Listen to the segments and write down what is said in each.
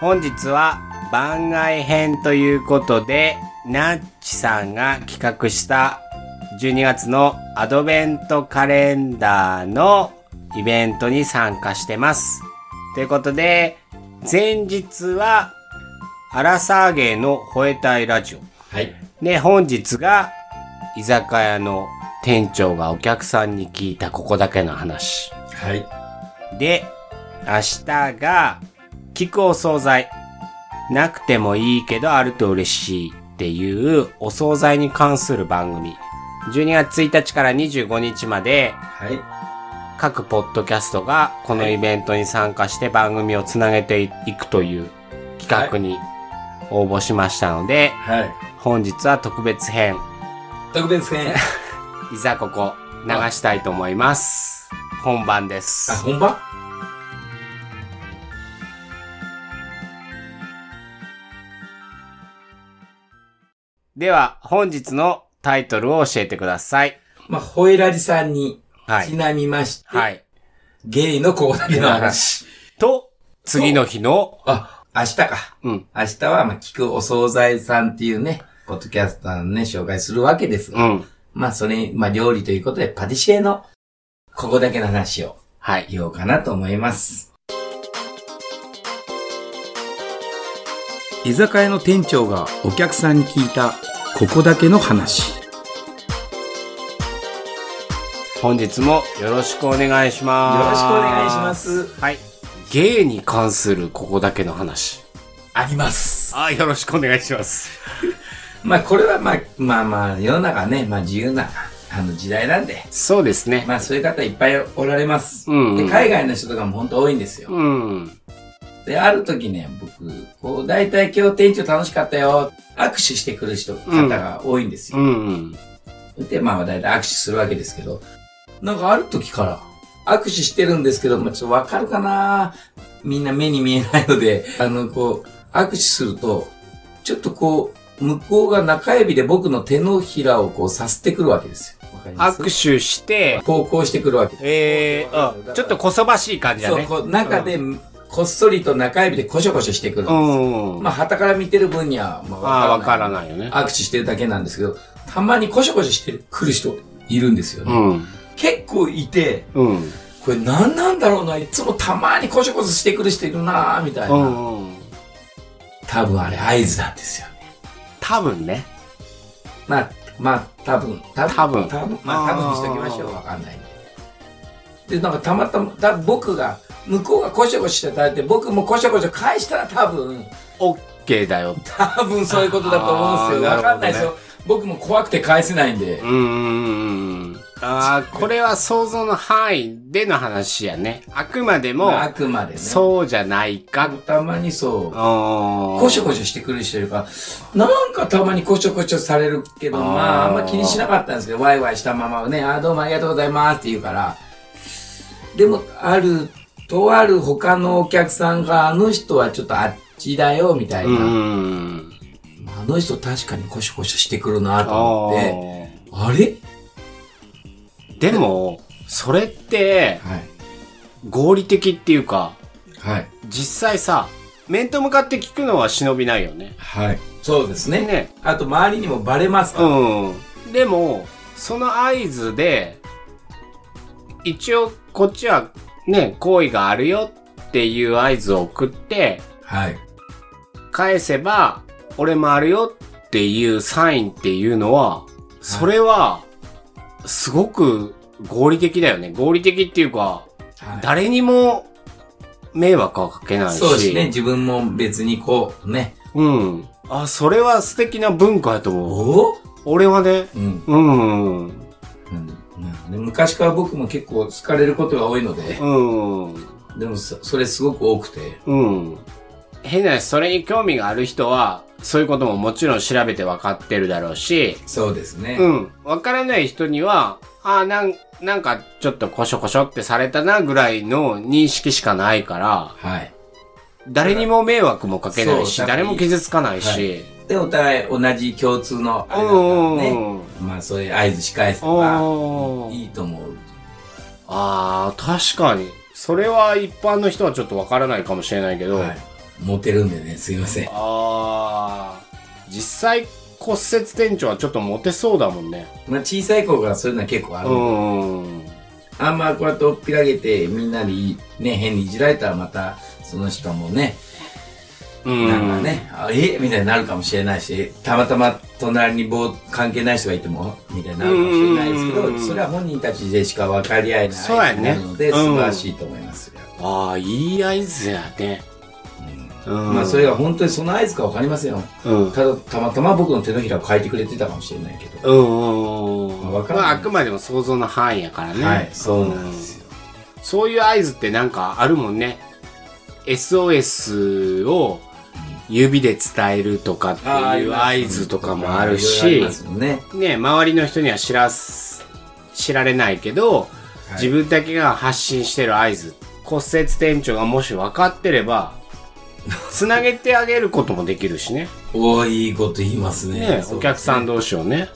本日は番外編ということで、ナッチさんが企画した12月のアドベントカレンダーのイベントに参加してます。ということで、前日はアラサーゲーの吠えたいラジオ。はい。で、本日が居酒屋の店長がお客さんに聞いたここだけの話。はい。で、明日が、聞くお惣菜。なくてもいいけどあると嬉しいっていうお惣菜に関する番組。12月1日から25日まではい。各ポッドキャストがこのイベントに参加して番組をつなげていくという企画に応募しましたので、はい。本日は特別編、特別編。いざここ流したいと思います。本番であ、す。本番？では、本日のタイトルを教えてください。まあ、ホエラリさんにはいちなみまして、はい。ゲイのここだけの話。と、次の日の、あ、明日か。うん、明日は、まあ、聞くお惣菜さんっていうね、ポッドキャスターのね、紹介するわけですが、うん。まあ、それに、まあ、料理ということで、パティシエの、ここだけの話をはい。言おうかなと思います。居酒屋の店長がお客さんに聞いた、ここだけの話。本日もよろしくお願いします。よろしくお願いしま。す。はい。ゲイに関するここだけの話。あります。あ、よろしくお願いします。まあ、これはまあ、まあまあ、世の中ね、まあ自由な、あの時代なんで、そうですね。まあそういう方いっぱいおられます。うんうんで海外の人とかも本当多いんですよ。うん。で、ある時ね、僕、こう、大体今日店長楽しかったよ。握手してくる人、方が多いんですうよ。ん。で、まあ大体握手するわけですけど、なんかある時から、握手してるんですけど、まあちょっとわかるかなみんな目に見えないので、あの、こう、握手すると、ちょっとこう、向こうが中指で僕の手のひらをこうさすってくるわけですよ。握手して、こう、こうしてくるわけです。えー、あ、ちょっとこそばしい感じだそう、ね。こう、中で、こっそりと中指でコショコショしてくるんですよ。うん。まあ、旗から見てる分には、まああ、わからい。ないよね。握手してるだけなんですけど、たまにコショコシしてくる人いるんですよね。うん。結構いて、うん。これ何なんだろうな、いつもたまにコショコシしてくる人いるなみたいな。多分あれ合図なんですよね。多分ね。まあ、まあ、多分、多分、多分多分、まあ、多分にしときましょう。わかんないんで。で、なんかたまたま、だ僕が、向こうがコショコシしてたいて、僕もコショコショ返したら多分、オッケーだよ。多分そういうことだと思うんですよ。わかんないですよ。僕も怖くて返せないんで。うん。ああ、これは想像の範囲での話やね。あくまでもまあ、、あくまでね。そうじゃないか。たまにそう。ココショコショしてくる人いるから、なんかたまにコショコショされるけど、まあ、あんま気にしなかったんですけど、ワイワイしたままね、あーどうもありがとうございますって言うから、でも、ある、とある他のお客さんが、あの人はちょっとあっちだよ、みたいうな。ん。あの人確かにコショコショしてくるなとあ思って、ーあれ？でも、それって、はい。合理的っていうか、はい。実際さ、面と向かって聞くのは忍びないよね。はい。そうですね。ね。あと、周りにもバレますから。うん。でも、その合図で、一応こっちはね、好意があるよっていう合図を送って、はい。返せば、俺もあるよっていうサインっていうのは、それは、すごく合理的だよね。合理的っていうか、はい誰にも迷惑はかけないし。そうですね。自分も別にこう、ね。うん。あ、それは素敵な文化やと思う。お？俺はね、うん。うん。うんね昔から僕も結構好かれることが多いので、うん。でもそそれすごく多くて、うん。変な話、それに興味がある人は、そういうことももちろん調べて分かってるだろうし、そうですね。うん。分からない人には、ああ、なん、なんかちょっとコショコショってされたなぐらいの認識しかないから、はい。誰にも迷惑もかけないし、誰も傷つかないし、で、お互い同じ共通のあれだったらね、まあそういう合図し返せばおーいいと思う。ああ、確かに。それは一般の人はちょっとわからないかもしれないけど、はい。モテるんでね、すいません。ああ、実際骨折店長はちょっとモテそうだもんね。まあ小さい子がそういうのは結構ある。あんまこうやっておっぴらげてみんなにね、変にいじられたらまたその人もね、うん。なんかね、あえみたいになるかもしれないし、たまたま隣に棒関係ない人がいても、みたいになるかもしれないですけうんど、それは本人たちでしか分かり合えないそうやねになるので、うん素晴らしいと思いますよ。ああ、いい合図やね。うん。まあそれが本当にその合図か分かりませんよ。うん。ただ、たまたま僕の手のひらを変えてくれてたかもしれないけど。うんうんうん。わかんないまあ、あくまでも想像の範囲やからね。はい、そうなんですよ。そういう合図ってなんかあるもんね。SOS を指で伝えるとかっていう合図とかもあるしね。ね、周りの人には知らす、知られないけど、自分だけが発信してる合図、骨折店長がもし分かってれば、つなげてあげることもできるしね。おーいいこと言いますね。ね、お客さんと。同士をね。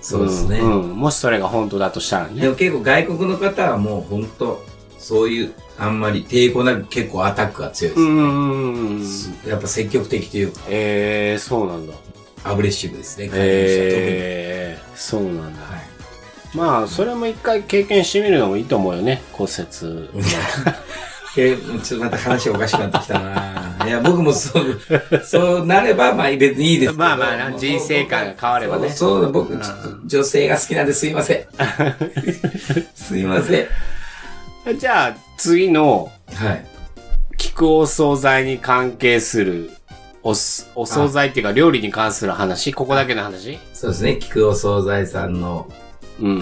そうですね。うんうんもしそれが本当だとしたらね。でも結構外国の方はもう本当そういう、あんまり抵抗なく結構アタックが強いです。うん。やっぱ積極的というか、えー、そうなんだ。アグレッシブですね。えー、そうなんだ。はい。まあ、それも一回経験してみるのもいいと思うよね、骨折。えちょっとまた話おかしくなってきたないや、僕もそう、そうなれば、まあ別にいいですけど。まあまあ人生観が変わればねそう、そう僕、ちょっと女性が好きなんですいません。すいません。じゃあ、次の、はい。聞くお惣菜に関係する、おす、お惣菜っていうか料理に関する話ここだけの話？そうですね、菊お惣菜さんの、うん。う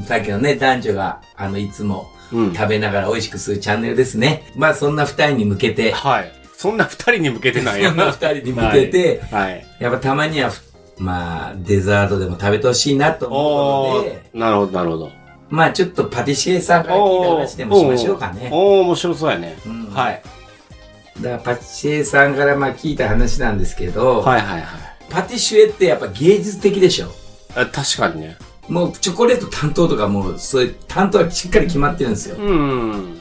んさっきのね、男女が、あの、いつもうん。食べながら美味しくするチャンネルですね。まあ、そんな二人に向けて、はい。そんな二人に向けてないよ そんな二人に向けて、はい。やっぱたまにはふ、まあ、デザートでも食べてほしいなと思うおので、ー、なるほど、なるほど。まあ、ちょっとパティシエさんから聞いた話でもしましょうかね。おー、おー面白そうやね。うんはい。だから、パティシエさんからまあ聞いた話なんですけど、はいはいはい。パティシエってやっぱ芸術的でしょ？あ確かにね。もうチョコレート担当とかもう、そういう担当はしっかり決まってるんですよ。うん。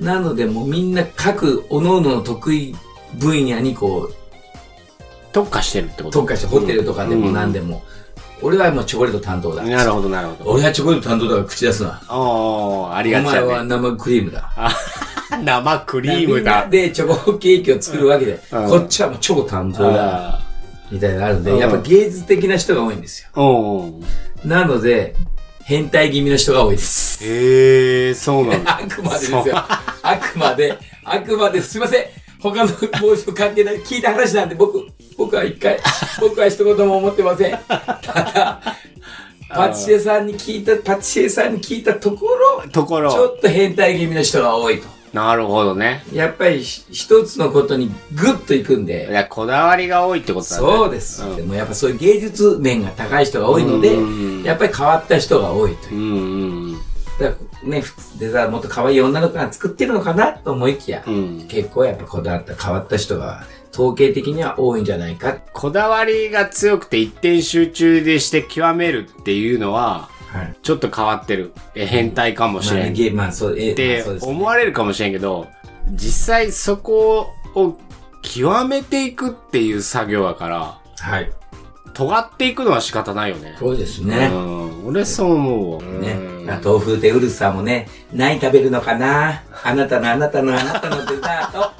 なのでもうみんな各各々の得意分野にこう、特化してるってこと？特化してホテルとかでも何でも、俺はもうチョコレート担当だ。なるほど、なるほど。俺はチョコレート担当だから口出すな。おー、ありお前がちやね。は生クリームだ。生クリームだ。でチョコケーキを作るわけで、うんこっちはもうチョコ担当だ。あみたいなのあるんで、うんやっぱ芸術的な人が多いんですよ。なので、変態気味の人が多いです。へー、そうなんだ。あくまでですよ。あくまで、あくまで、すいません。他の帽子と関係ない。聞いた話なんで、僕、僕は一回、僕は一言も思ってません。ただ、パティシエさんに聞いた、パティシエさんに聞いたところ、とこちょろ。っと変態気味の人が多いと。なるほどね。やっぱりひ一つのことにグッといくんいで、や、こだわりが多いってことだね。そうです。んでもやっぱそういう芸術面が高い人が多いのでうん、やっぱり変わった人が多いというう。だからね、デザートもっと可愛い女の子が作ってるのかなと思いきや、うん。うん。結構やっぱこだわった変わった人が統計的には多いんじゃないか。こだわりが強くて一点集中でして極めるっていうのは、はい。ちょっと変わってる。え、変態かもしれん。っゲーまあそう、え、てまあそうですね思われるかもしれんけど、実際そこを極めていくっていう作業だから、はい。尖っていくのは仕方ないよね。そうですね。うん。俺そう思うわ。ねうん。豆腐でウルスさんもね、何食べるのかな？あなたのあなたのあなたのデザート。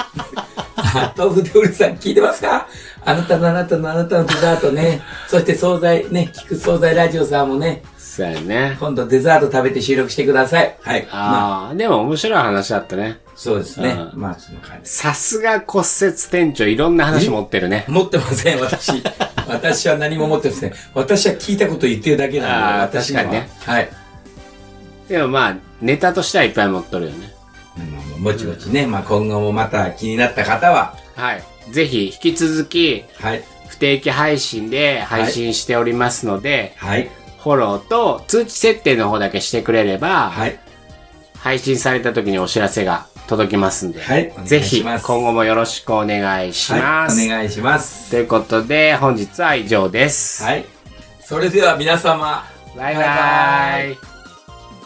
あ豆腐でウルスさん聞いてますか？あなたのあなたのあなたのデザートね。そして惣菜ね、聞く惣菜ラジオさんもね、そうやね。今度デザート食べて収録してください。はい。まあ、ああ、でも面白い話だったね。そうですね。うまあ、その感じ。さすが骨折店長いろんな話持ってるね。持ってません、私。私は何も持ってません。私は聞いたこと言ってるだけなんで、私確かにね。はい。でもまあ、ネタとしてはいっぱい持っとるよね。うんもちもちね、まあ今後もまた気になった方は、はい。ぜひ引き続きはい。不定期配信で配信しておりますので、はい。フォローと通知設定の方だけしてくれれば、はい。配信された時にお知らせが届きますんで、はいぜひ今後もよろしくお願いします。はい。お願いします。ということで、本日は以上です。はい。それでは皆様、バイババイ。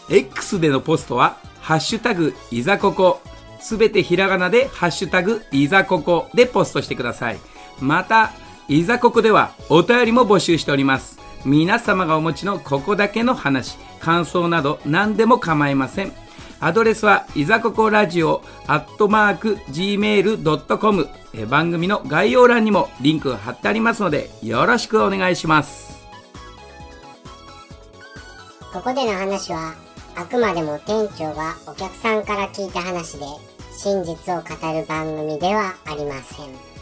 X でのポストは、ハッシュタグ、いざここ。すべてひらがなでハッシュタグいざここでポストしてください。また、いざここではお便りも募集しております。皆様がお持ちのここだけの話、感想など何でも構いません。アドレスは、いざここラジオ、アットマーク、gmail.com。番組の概要欄にもリンク貼ってありますので、よろしくお願いします。ここでの話は、あくまでも店長はお客さんから聞いた話で、真実を語る番組ではありません。